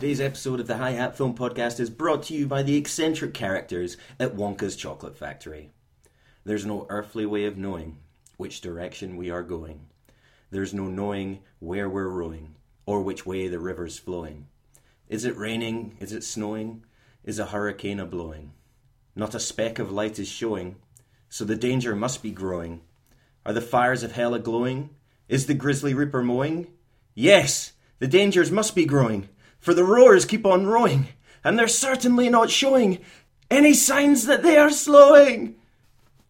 Today's episode of the Hi Hat Film Podcast is brought to you by the eccentric characters at Wonka's Chocolate Factory. There's no earthly way of knowing which direction we are going. There's no knowing where we're rowing or which way the river's flowing. Is it raining? Is it snowing? Is a hurricane a blowing? Not a speck of light is showing, so the danger must be growing. Are the fires of hell a glowing? Is the grisly reaper mowing? Yes, the dangers must be growing, for the rowers keep on rowing, and they're certainly not showing any signs that they are slowing.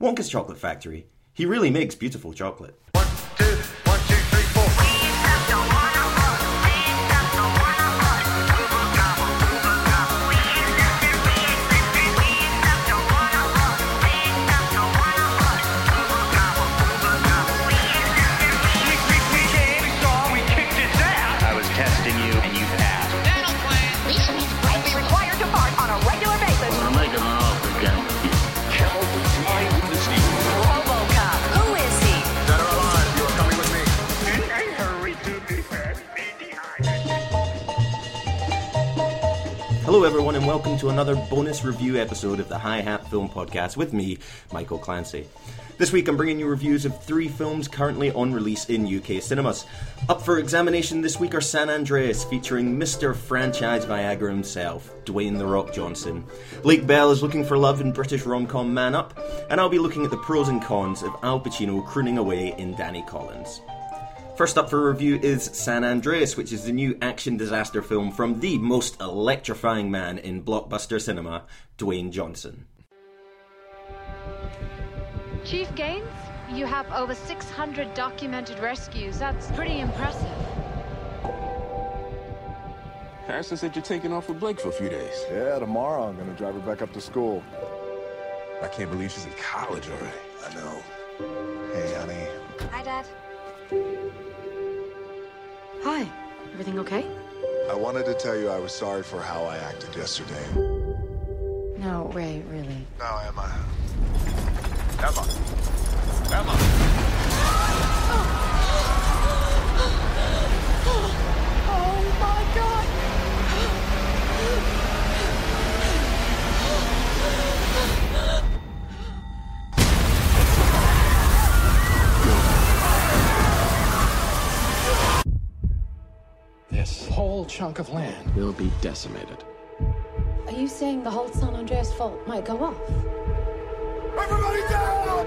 Wonka's Chocolate Factory. He really makes beautiful chocolate. To another bonus review episode of the Hi Hat Film Podcast with me, Michael Clancy. This week, I'm bringing you reviews of three films currently on release in UK cinemas. Up for examination this week are San Andreas, featuring Mr. Franchise Viagra himself, Dwayne The Rock Johnson. Lake Bell is looking for love in British rom com Man Up, and I'll be looking at the pros and cons of Al Pacino crooning away in Danny Collins. First up for review is San Andreas, which is the new action disaster film from the most electrifying man in blockbuster cinema, Dwayne Johnson. Chief Gaines, you have over 600 documented rescues. That's pretty impressive. Harrison said you're taking off with Blake for a few days. Yeah, tomorrow I'm gonna drive her back up to school. I can't believe she's in college already. I know. Hey, honey. Hi, Dad. Hi. Everything okay? I wanted to tell you I was sorry for how I acted yesterday. No, Ray, really. No, Emma. Emma. Emma. Whole chunk of land will be decimated. Are you saying the whole San Andreas fault might go off? Everybody down!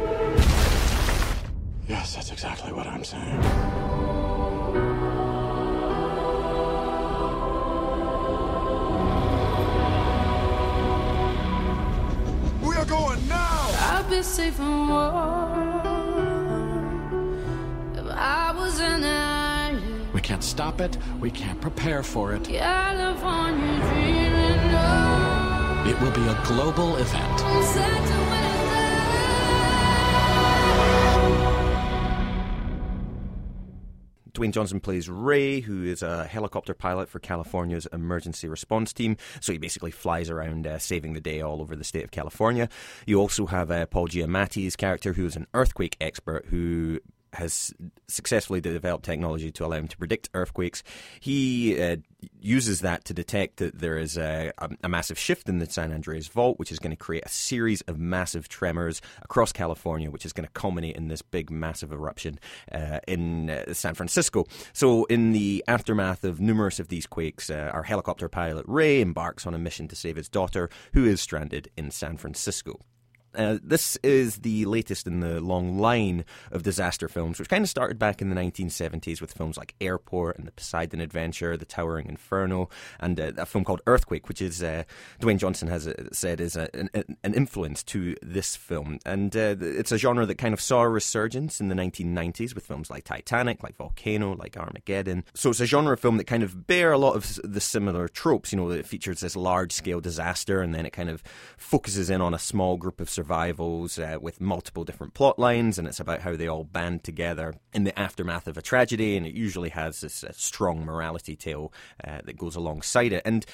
Yes, that's exactly what I'm saying. We are going now! I'd be safe and warm stop it. We can't prepare for it. California dreaming of It will be a global event. Dwayne Johnson plays Ray, who is a helicopter pilot for California's emergency response team. So he basically flies around uh, saving the day all over the state of California. You also have uh, Paul Giamatti's character, who is an earthquake expert who has successfully developed technology to allow him to predict earthquakes. He uh, uses that to detect that there is a, a, massive shift in the San Andreas fault, which is going to create a series of massive tremors across California, which is going to culminate in this big, massive eruption uh, in uh, San Francisco. So, in the aftermath of numerous of these quakes, uh, our helicopter pilot Ray embarks on a mission to save his daughter, who is stranded in San Francisco. Uh, this is the latest in the long line of disaster films, which kind of started back in the 1970s with films like Airport and The Poseidon Adventure, The Towering Inferno, and uh, a film called Earthquake, which is uh, Dwayne Johnson has uh, said is a, an, an influence to this film. And uh, it's a genre that kind of saw a resurgence in the 1990s with films like Titanic, like Volcano, like Armageddon. So it's a genre film that kind of bear a lot of the similar tropes. You know, it features this large scale disaster, and then it kind of focuses in on a small group of survivals uh, with multiple different plot lines, and it's about how they all band together in the aftermath of a tragedy, and it usually has this uh, strong morality tale uh, that goes alongside it. And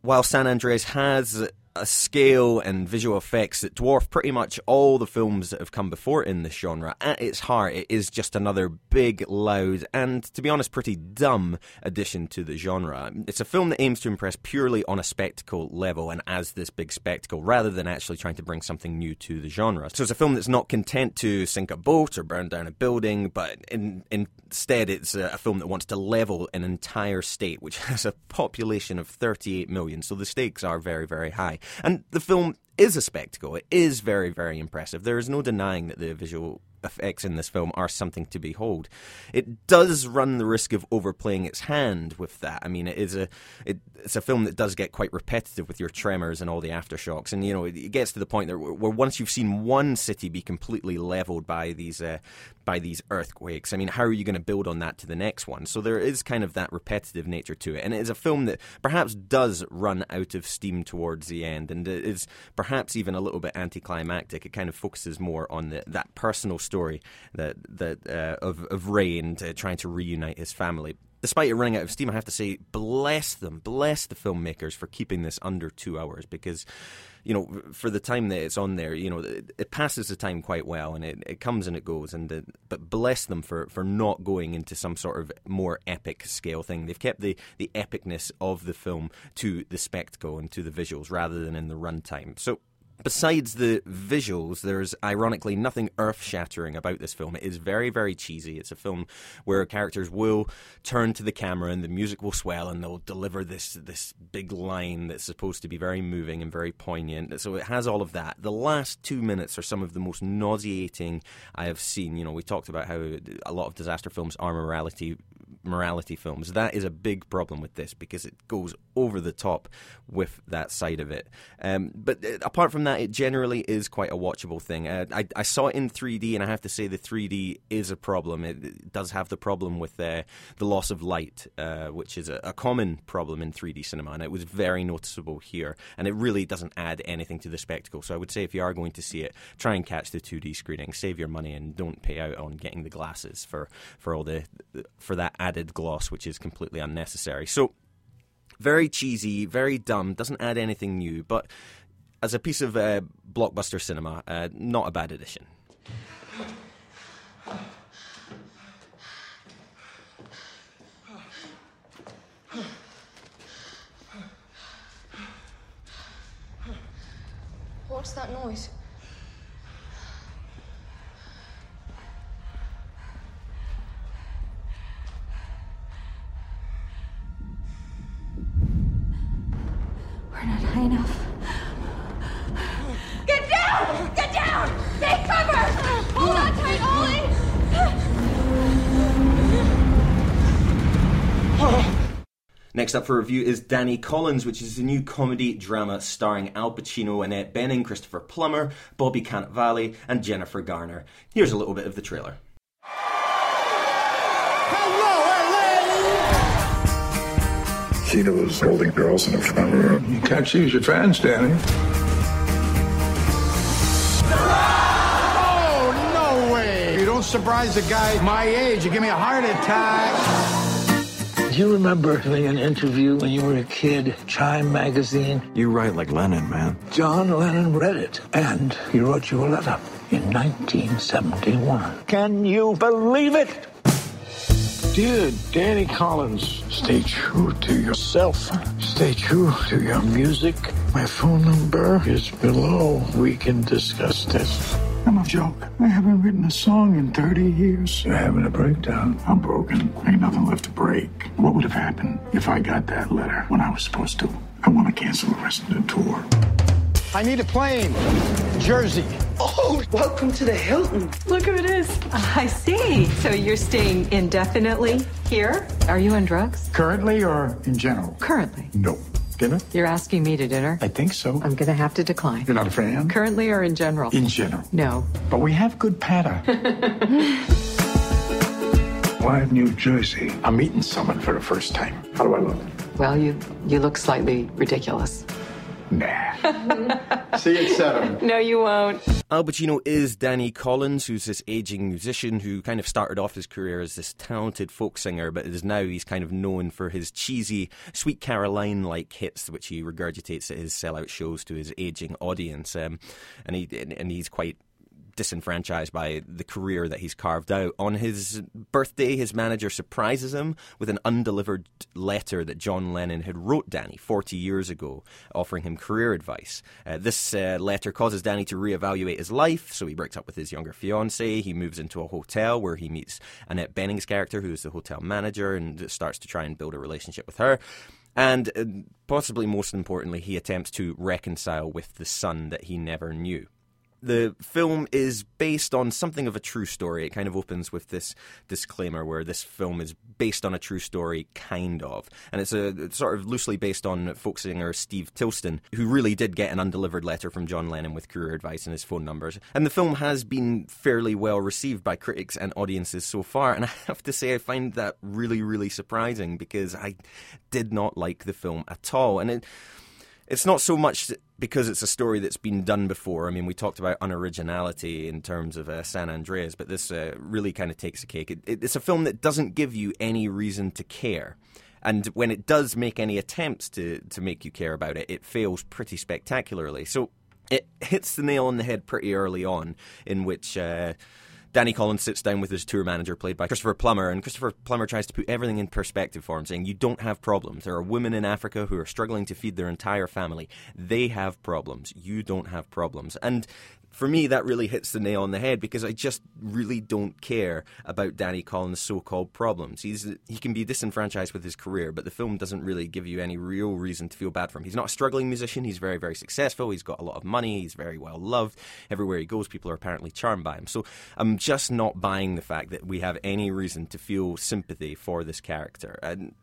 while San Andreas has a scale and visual effects that dwarf pretty much all the films that have come before in this genre. At its heart, it is just another big, loud, and to be honest, pretty dumb addition to the genre. It's a film that aims to impress purely on a spectacle level and as this big spectacle, rather than actually trying to bring something new to the genre. So it's a film that's not content to sink a boat or burn down a building, but in, instead it's a, film that wants to level an entire state, which has a population of 38 million. So the stakes are very, very high. And the film is a spectacle. It is very, very impressive. There is no denying that the visual effects in this film are something to behold. It does run the risk of overplaying its hand with that. I mean, it is a it, it's a film that does get quite repetitive with your tremors and all the aftershocks, and you know it gets to the point where, where once you've seen one city be completely leveled by these uh, by these earthquakes, I mean, how are you going to build on that to the next one? So there is kind of that repetitive nature to it, and it is a film that perhaps does run out of steam towards the end, and it is perhaps even a little bit anticlimactic. It kind of focuses more on the, that personal story that that uh, of of Ray and uh, trying to reunite his family. Despite it running out of steam, I have to say, bless them, bless the filmmakers for keeping this under two hours because, you know, for the time that it's on there, you know, it, it passes the time quite well and it, it comes and it goes. And but bless them for, for not going into some sort of more epic scale thing. They've kept the, the epicness of the film to the spectacle and to the visuals rather than in the runtime. So Besides the visuals, there's ironically nothing earth shattering about this film. It is very, very cheesy. It's a film where characters will turn to the camera and the music will swell and they'll deliver this, this big line that's supposed to be very moving and very poignant. So it has all of that. The last two minutes are some of the most nauseating I have seen. You know, we talked about how a lot of disaster films are morality morality films. That is a big problem with this because it goes over the top with that side of it. Um, but uh, apart from that, it generally is quite a watchable thing. Uh, I, I, saw it in 3D, and I have to say the 3D is a problem. It, it does have the problem with uh, the loss of light, uh, which is a, a, common problem in 3D cinema, and it was very noticeable here. And it really doesn't add anything to the spectacle. So I would say if you are going to see it, try and catch the 2D screening, save your money, and don't pay out on getting the glasses for, for all the for that added gloss, which is completely unnecessary. So very cheesy, very dumb, doesn't add anything new, but as a piece of uh, blockbuster cinema, uh, not a bad addition. What's that noise? Next up for review is Danny Collins, which is a new comedy drama starring Al Pacino, Annette Bening, Christopher Plummer, Bobby Cannavale, and Jennifer Garner. Here's a little bit of the trailer. She was holding girls in the front room. You can't choose your fans, Danny. Oh, no way! You don't surprise a guy my age. You give me a heart attack. Do you remember doing an interview when you were a kid, Chime magazine? You write like Lennon, man. John Lennon read it, and he wrote you a letter in 1971. Can you believe it? Dear Danny Collins, stay true to yourself. Stay true to your music. My phone number is below. We can discuss this. I'm a joke. I haven't written a song in 30 years. You're having a breakdown. I'm broken. Ain't nothing left to break. What would have happened if I got that letter when I was supposed to? I want to cancel the rest of the tour. I need a plane. Jersey. Oh, welcome to the Hilton. Look who it is. Ah, I see. So you're staying indefinitely here? Are you on drugs? Currently or in general? Currently. No. Dinner? You're asking me to dinner? I think so. I'm going to have to decline. You're not a fan? Currently or in general? In general. No. But we have good patter. Why New Jersey? I'm meeting someone for the first time. How do I look? Well, you you look slightly ridiculous. Nah. See you at seven. No, you won't. Al Pacino is Danny Collins, who's this aging musician who kind of started off his career as this talented folk singer, but is now he's kind of known for his cheesy Sweet Caroline like hits, which he regurgitates at his sellout shows to his aging audience. Um, and he and he's quite disenfranchised by the career that he's carved out. On his birthday, his manager surprises him with an undelivered letter that John Lennon had wrote Danny 40 years ago, offering him career advice. Uh, this uh, letter causes Danny to reevaluate his life, so he breaks up with his younger fiancee. He moves into a hotel where he meets Annette Bening's character, who is the hotel manager, and starts to try and build a relationship with her. And uh, possibly most importantly, he attempts to reconcile with the son that he never knew the film is based on something of a true story. It kind of opens with this disclaimer where this film is based on a true story, kind of. And it's a it's sort of loosely based on folk singer Steve Tilston, who really did get an undelivered letter from John Lennon with career advice and his phone numbers. And the film has been fairly well received by critics and audiences so far. And I have to say, I find that really, really surprising because I did not like the film at all. And it it's not so much because it's a story that's been done before. I mean, we talked about unoriginality in terms of uh, San Andreas, but this uh, really kind of takes a cake. It, it, it's a film that doesn't give you any reason to care. And when it does make any attempts to, to make you care about it, it fails pretty spectacularly. So it hits the nail on the head pretty early on, in which. Uh, Danny Collins sits down with his tour manager, played by Christopher Plummer, and Christopher Plummer tries to put everything in perspective for him, saying, You don't have problems. There are women in Africa who are struggling to feed their entire family. They have problems. You don't have problems. And for me, that really hits the nail on the head because I just really don't care about Danny Collins' so-called problems. He's he can be disenfranchised with his career, but the film doesn't really give you any real reason to feel bad for him. He's not a struggling musician. He's very very successful. He's got a lot of money. He's very well loved. Everywhere he goes, people are apparently charmed by him. So I'm just not buying the fact that we have any reason to feel sympathy for this character. And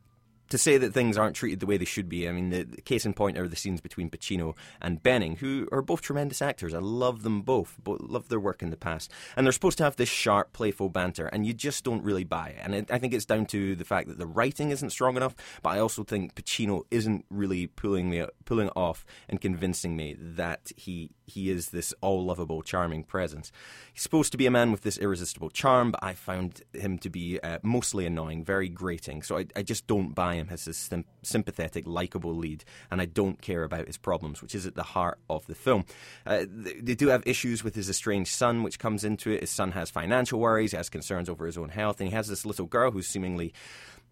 to say that things aren't treated the way they should be, I mean, the, the, case in point are the scenes between Pacino and Bening, who are both tremendous actors. I love them both, both love their work in the past. And they're supposed to have this sharp, playful banter, and you just don't really buy it. And it, I think it's down to the fact that the writing isn't strong enough, but I also think Pacino isn't really pulling me pulling off and convincing me that he he is this all lovable, charming presence. He's supposed to be a man with this irresistible charm, but I found him to be uh, mostly annoying, very grating. So I, I just don't buy him as this sympathetic, likable lead, and I don't care about his problems, which is at the heart of the film. Uh, they do have issues with his estranged son, which comes into it. His son has financial worries, he has concerns over his own health, and he has this little girl who's seemingly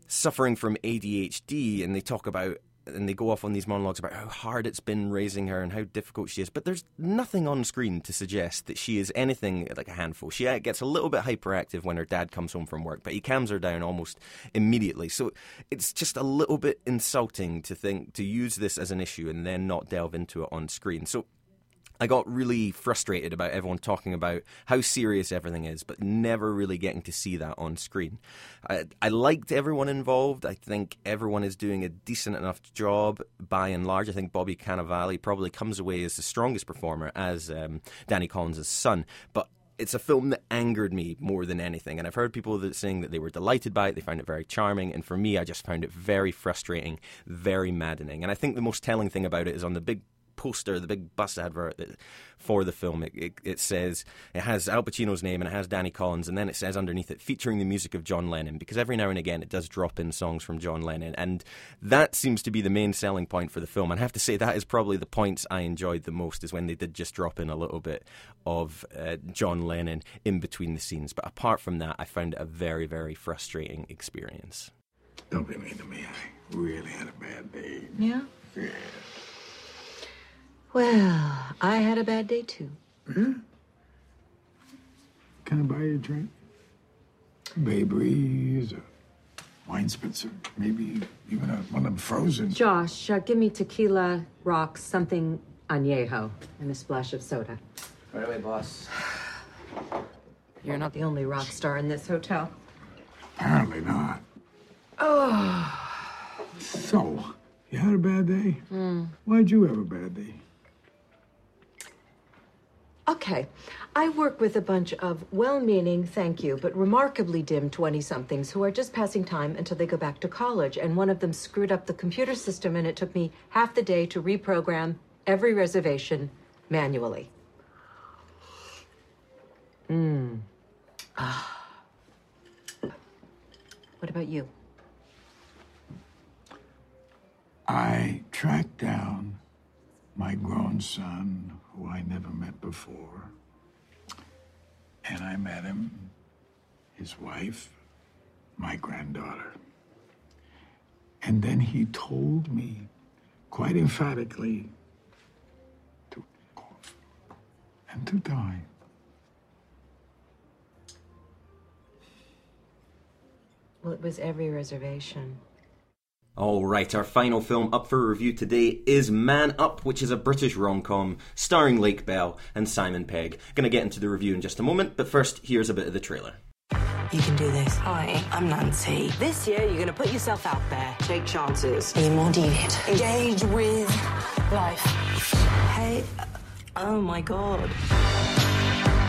suffering from ADHD, and they talk about and they go off on these monologues about how hard it's been raising her and how difficult she is. But there's nothing on screen to suggest that she is anything like a handful. She uh, gets a little bit hyperactive when her dad comes home from work, but he calms her down almost immediately. So it's just a little bit insulting to think to use this as an issue and then not delve into it on screen. So I got really frustrated about everyone talking about how serious everything is, but never really getting to see that on screen. I, I, liked everyone involved. I think everyone is doing a decent enough job by and large. I think Bobby Cannavale probably comes away as the strongest performer as um, Danny Collins' son, but it's a film that angered me more than anything. And I've heard people that saying that they were delighted by it, they found it very charming. And for me, I just found it very frustrating, very maddening. And I think the most telling thing about it is on the big poster, the big bus advert that, for the film, it, it, it, says it has Al Pacino's name and it has Danny Collins, and then it says underneath it featuring the music of John Lennon because every now and again it does drop in songs from John Lennon, and that seems to be the main selling point for the film. And I have to say that is probably the points I enjoyed the most is when they did just drop in a little bit of uh, John Lennon in between the scenes. But apart from that, I found it a very very frustrating experience. Don't be mean to me. I really had a bad day. Yeah. Yeah. Well, I had a bad day too. Yeah? Can I buy you a drink? Bay Breeze, a wine spritzer, maybe even a, one of them frozen. Josh, uh, give me tequila, rocks, something añejo, and a splash of soda. Right away, boss. You're not the only rock star in this hotel. Apparently not. Oh. So, you had a bad day? Mm. Why'd you have a bad day? Okay. I work with a bunch of well meaning, thank you, but remarkably dim 20 somethings who are just passing time until they go back to college. And one of them screwed up the computer system, and it took me half the day to reprogram every reservation manually. Hmm. Ah. What about you? I tracked down my grown son, who I never met before. And I met him, his wife, my granddaughter. And then he told me, quite emphatically, to cough and to die. Well, it was every reservation. All right, our final film up for review today is Man Up, which is a British rom-com starring Lake Bell and Simon Pegg. Going to get into the review in just a moment, but first, here's a bit of the trailer. You can do this. Hi, I'm Nancy. This year, you're going to put yourself out there, take chances, be more deviant, engage with life. Hey, oh my god.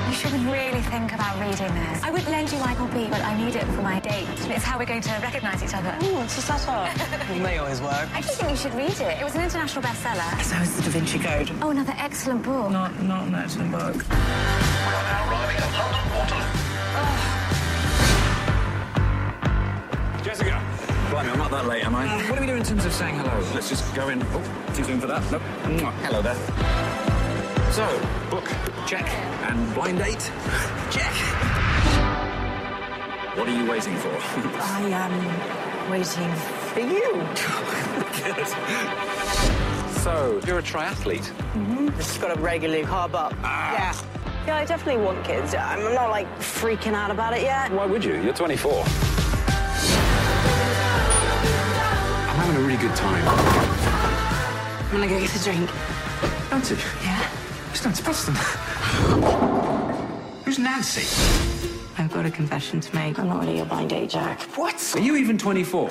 You should really think about reading this. I would lend you Michael B, but I need it for my date. It's how we're going to recognise each other. Oh, it's a satire. you may always work. I just think you should read it. It was an international bestseller. So is the Da Vinci Code. Oh, another excellent book. Not, not an excellent book. Jessica! Blimey, I'm not that late, am I? What do we do in terms of saying hello? Let's just go in. Oh, too soon for that. Nope. Mwah. Hello there. So, book, check. And blind date? Check. What are you waiting for? I am waiting for you. Good. So, you're a triathlete? Mm-hmm. Just got to regularly carb up. Yeah. Yeah, I definitely want kids. I'm not like freaking out about it yet. Why would you? You're 24. I'm having a really good time. I'm gonna go get a drink. Nancy? Yeah? It's Nancy Preston. Who's Nancy? I've got a confession to make. I'm not really a blind date, Jack. What? Are you even 24?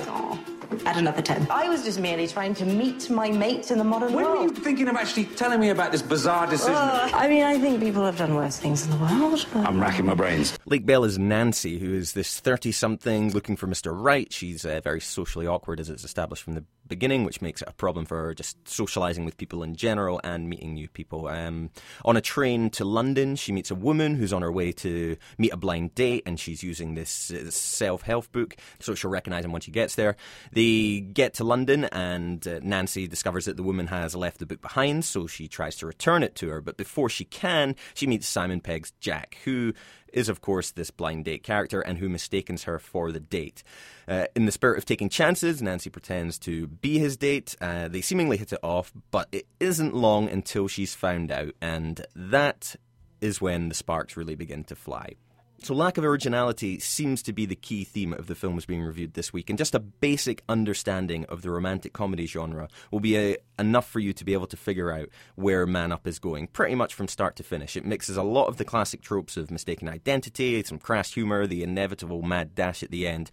Add another 10. I was just merely trying to meet my mates in the modern world. When were you thinking of actually telling me about this bizarre decision? Uh, I mean, I think people have done worse things in the world. But... I'm racking my brains. Lake Bell is Nancy, who is this 30 something looking for Mr. Right. She's uh, very socially awkward, as it's established from the beginning, which makes it a problem for just socializing with people in general and meeting new people. Um, on a train to London, she meets a woman who's on her way to meet a blind date, and she's using this self help book, so she'll recognize him when she gets there. They get to London, and uh, Nancy discovers that the woman has left the book behind, so she tries to return it to her. But before she can, she meets Simon Pegg's Jack, who is, of course, this blind date character and who mistakes her for the date. Uh, in the spirit of taking chances, Nancy pretends to be his date. Uh, they seemingly hit it off, but it isn't long until she's found out, and that is when the sparks really begin to fly. So, lack of originality seems to be the key theme of the films being reviewed this week, and just a basic understanding of the romantic comedy genre will be a, enough for you to be able to figure out where Man Up is going, pretty much from start to finish. It mixes a lot of the classic tropes of mistaken identity, some crass humour, the inevitable mad dash at the end.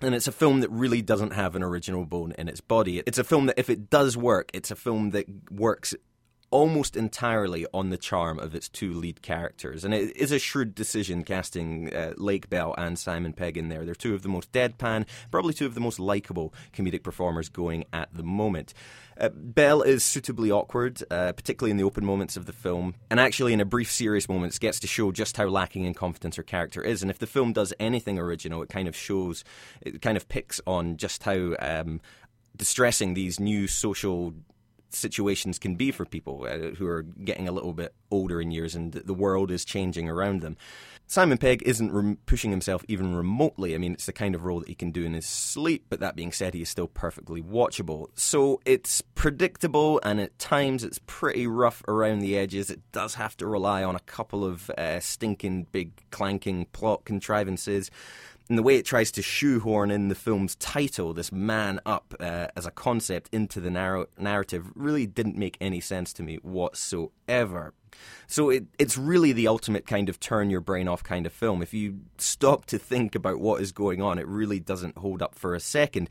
And it's a film that really doesn't have an original bone in its body. It's a film that, if it does work, it's a film that works almost entirely on the charm of its two lead characters. And it is a shrewd decision casting uh, Lake Bell and Simon Pegg in there. They're two of the most deadpan, probably two of the most likable comedic performers going at the moment. Uh, Bell is suitably awkward, uh, particularly in the open moments of the film, and actually in a brief serious moments gets to show just how lacking in confidence her character is. And if the film does anything original, it kind of shows, it kind of picks on just how um, distressing these new social situations can be for people uh, who are getting a little bit older in years and the world is changing around them. Simon Pegg isn't rem- pushing himself even remotely. I mean, it's the kind of role that he can do in his sleep, but that being said, he is still perfectly watchable. So it's predictable and at times it's pretty rough around the edges. It does have to rely on a couple of uh, stinking, big, clanking plot contrivances and the way it tries to shoehorn in the film's title, this man up, uh, as a concept into the narrow- narrative, really didn't make any sense to me whatsoever. So it, it's really the ultimate kind of turn your brain off kind of film. If you stop to think about what is going on, it really doesn't hold up for a second.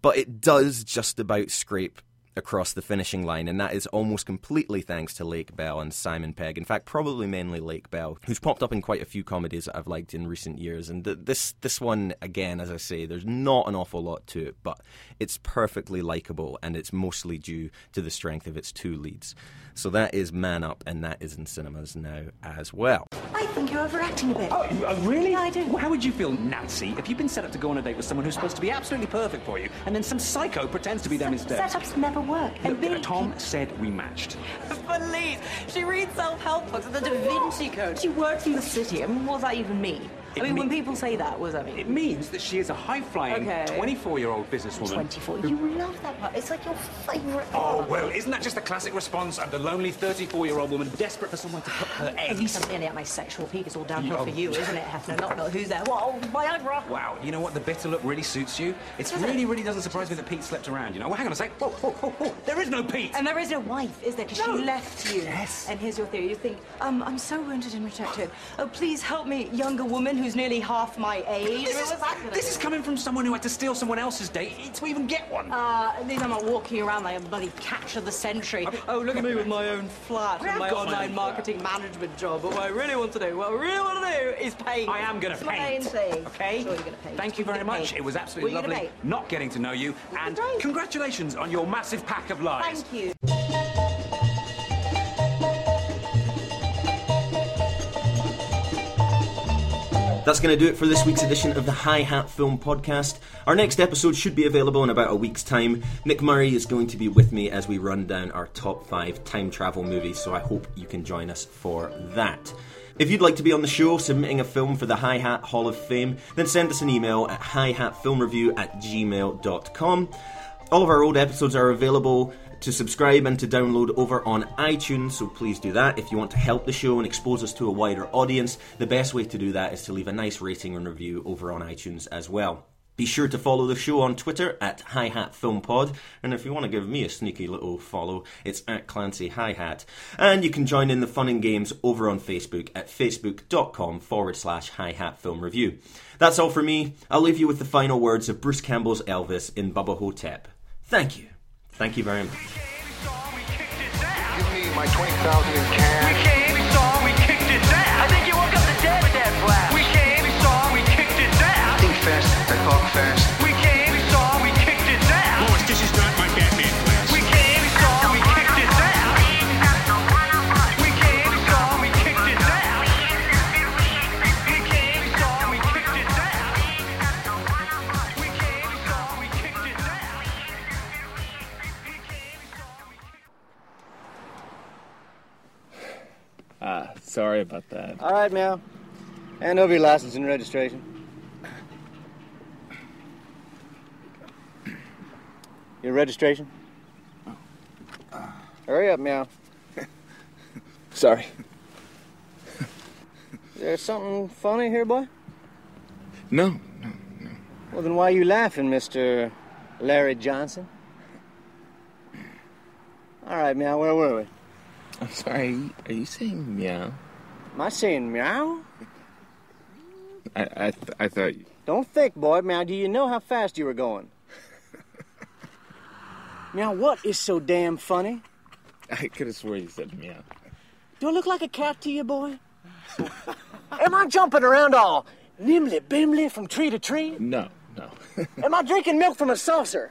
But it does just about scrape across the finishing line, and that is almost completely thanks to Lake Bell and Simon Pegg. In fact, probably mainly Lake Bell, who's popped up in quite a few comedies that I've liked in recent years. And th- this this one, again, as I say, there's not an awful lot to it, but it's perfectly likable, and it's mostly due to the strength of its two leads. So that is Man Up, and that is in cinemas now as well. I think you're overacting a bit. Oh, uh, really? Yeah, I do. Well, how would you feel, Nancy, if you've been set up to go on a date with someone who's supposed to be absolutely perfect for you, and then some psycho pretends to be them instead? Setups never work. And Look, being Tom said we matched. Please, she reads self-help books and the Da Vinci Code. She works in the city. I mean, what does that even mean? It I mean, when people say that, what does that mean? It means that she is a high-flying, 24-year-old businesswoman. 24. You love that part. It's like your favourite Oh, part. well, isn't that just the classic response of the lonely 34-year-old woman desperate for someone to put her At least eggs? I'm nearly at my sexual peak. It's all downhill Yeah. for you, isn't it, Hefner? Not, not who's there. Whoa, Viagra. Wow, you know what? The bitter look really suits you. It's Does it? really, really doesn't surprise me that Pete slept around, you know? Well, hang on a sec. Whoa, whoa, whoa, whoa. There is no Pete! And there is no wife, is there? Because No. she left you. Yes. And here's your theory. You think, um, I'm so wounded and rejected. Oh, please help me, younger woman who's nearly half my age. This, is, was that gonna this is coming from someone who had to steal someone else's date to even get one. Uh, at least I'm not walking around like a bloody catch of the century. oh, look at me with my own flat I and my my online own marketing management job. But what I really want to do, what I really want to do is paint. I am going to my paint. Okay? Sure, you're going to paint. Thank you very much. paint? It was absolutely What are you lovely not getting to know you. And great. congratulations on your massive pack of lies. Thank you. That's going to do it for this week's edition of the Hi Hat Film Podcast. Our next episode should be available in about a week's time. Nick Murray is going to be with me as we run down our top five time travel movies, so I hope you can join us for that. If you'd like to be on the show submitting a film for the Hi Hat Hall of Fame, then send us an email at hihatfilmreview at gmail.com. All of our old episodes are available to subscribe and to download over on iTunes, so please do that. If you want to help the show and expose us to a wider audience, the best way to do that is to leave a nice rating and review over on iTunes as well. Be sure to follow the show on Twitter at Hi Hat Film Pod, and if you want to give me a sneaky little follow, it's at Clancy Hi Hat. And you can join in the fun and games over on Facebook at facebook.com forward slash Hi Hat Film Review. That's all for me. I'll leave you with the final words of Bruce Campbell's Elvis in Bubba Ho-Tep. Thank you. Thank you very much. Give me my 20,000 in cash. We came, we saw, we kicked his ass. I think you woke up the dead with that flash. We came, we saw, we kicked his ass. Think fast, I talk fast. Sorry about that. All right, Meow. Hand over your license and registration. Your registration? Hurry up, Meow. Sorry. Is there something funny here, boy? No, no, no. Well, then why are you laughing, Mr. Larry Johnson? All right, Meow, where were we? I'm sorry. Are you, are you saying meow? Am I saying meow? I I, th- I thought. You... Don't think, boy. Meow, do you know how fast you were going? Meow, what is so damn funny? I could have sworn you said meow. Do I look like a cat to you, boy? Am I jumping around all nimbly bimly from tree to tree? No, no. Am I drinking milk from a saucer?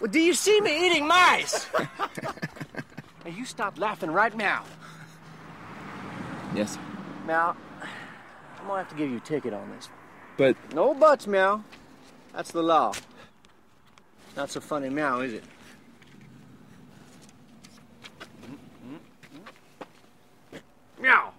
Well, do you see me eating mice? now you stop laughing right now. Yes, sir. Now, I'm gonna have to give you a ticket on this. But No buts, meow. That's the law. Not so funny, meow, is it? Meow.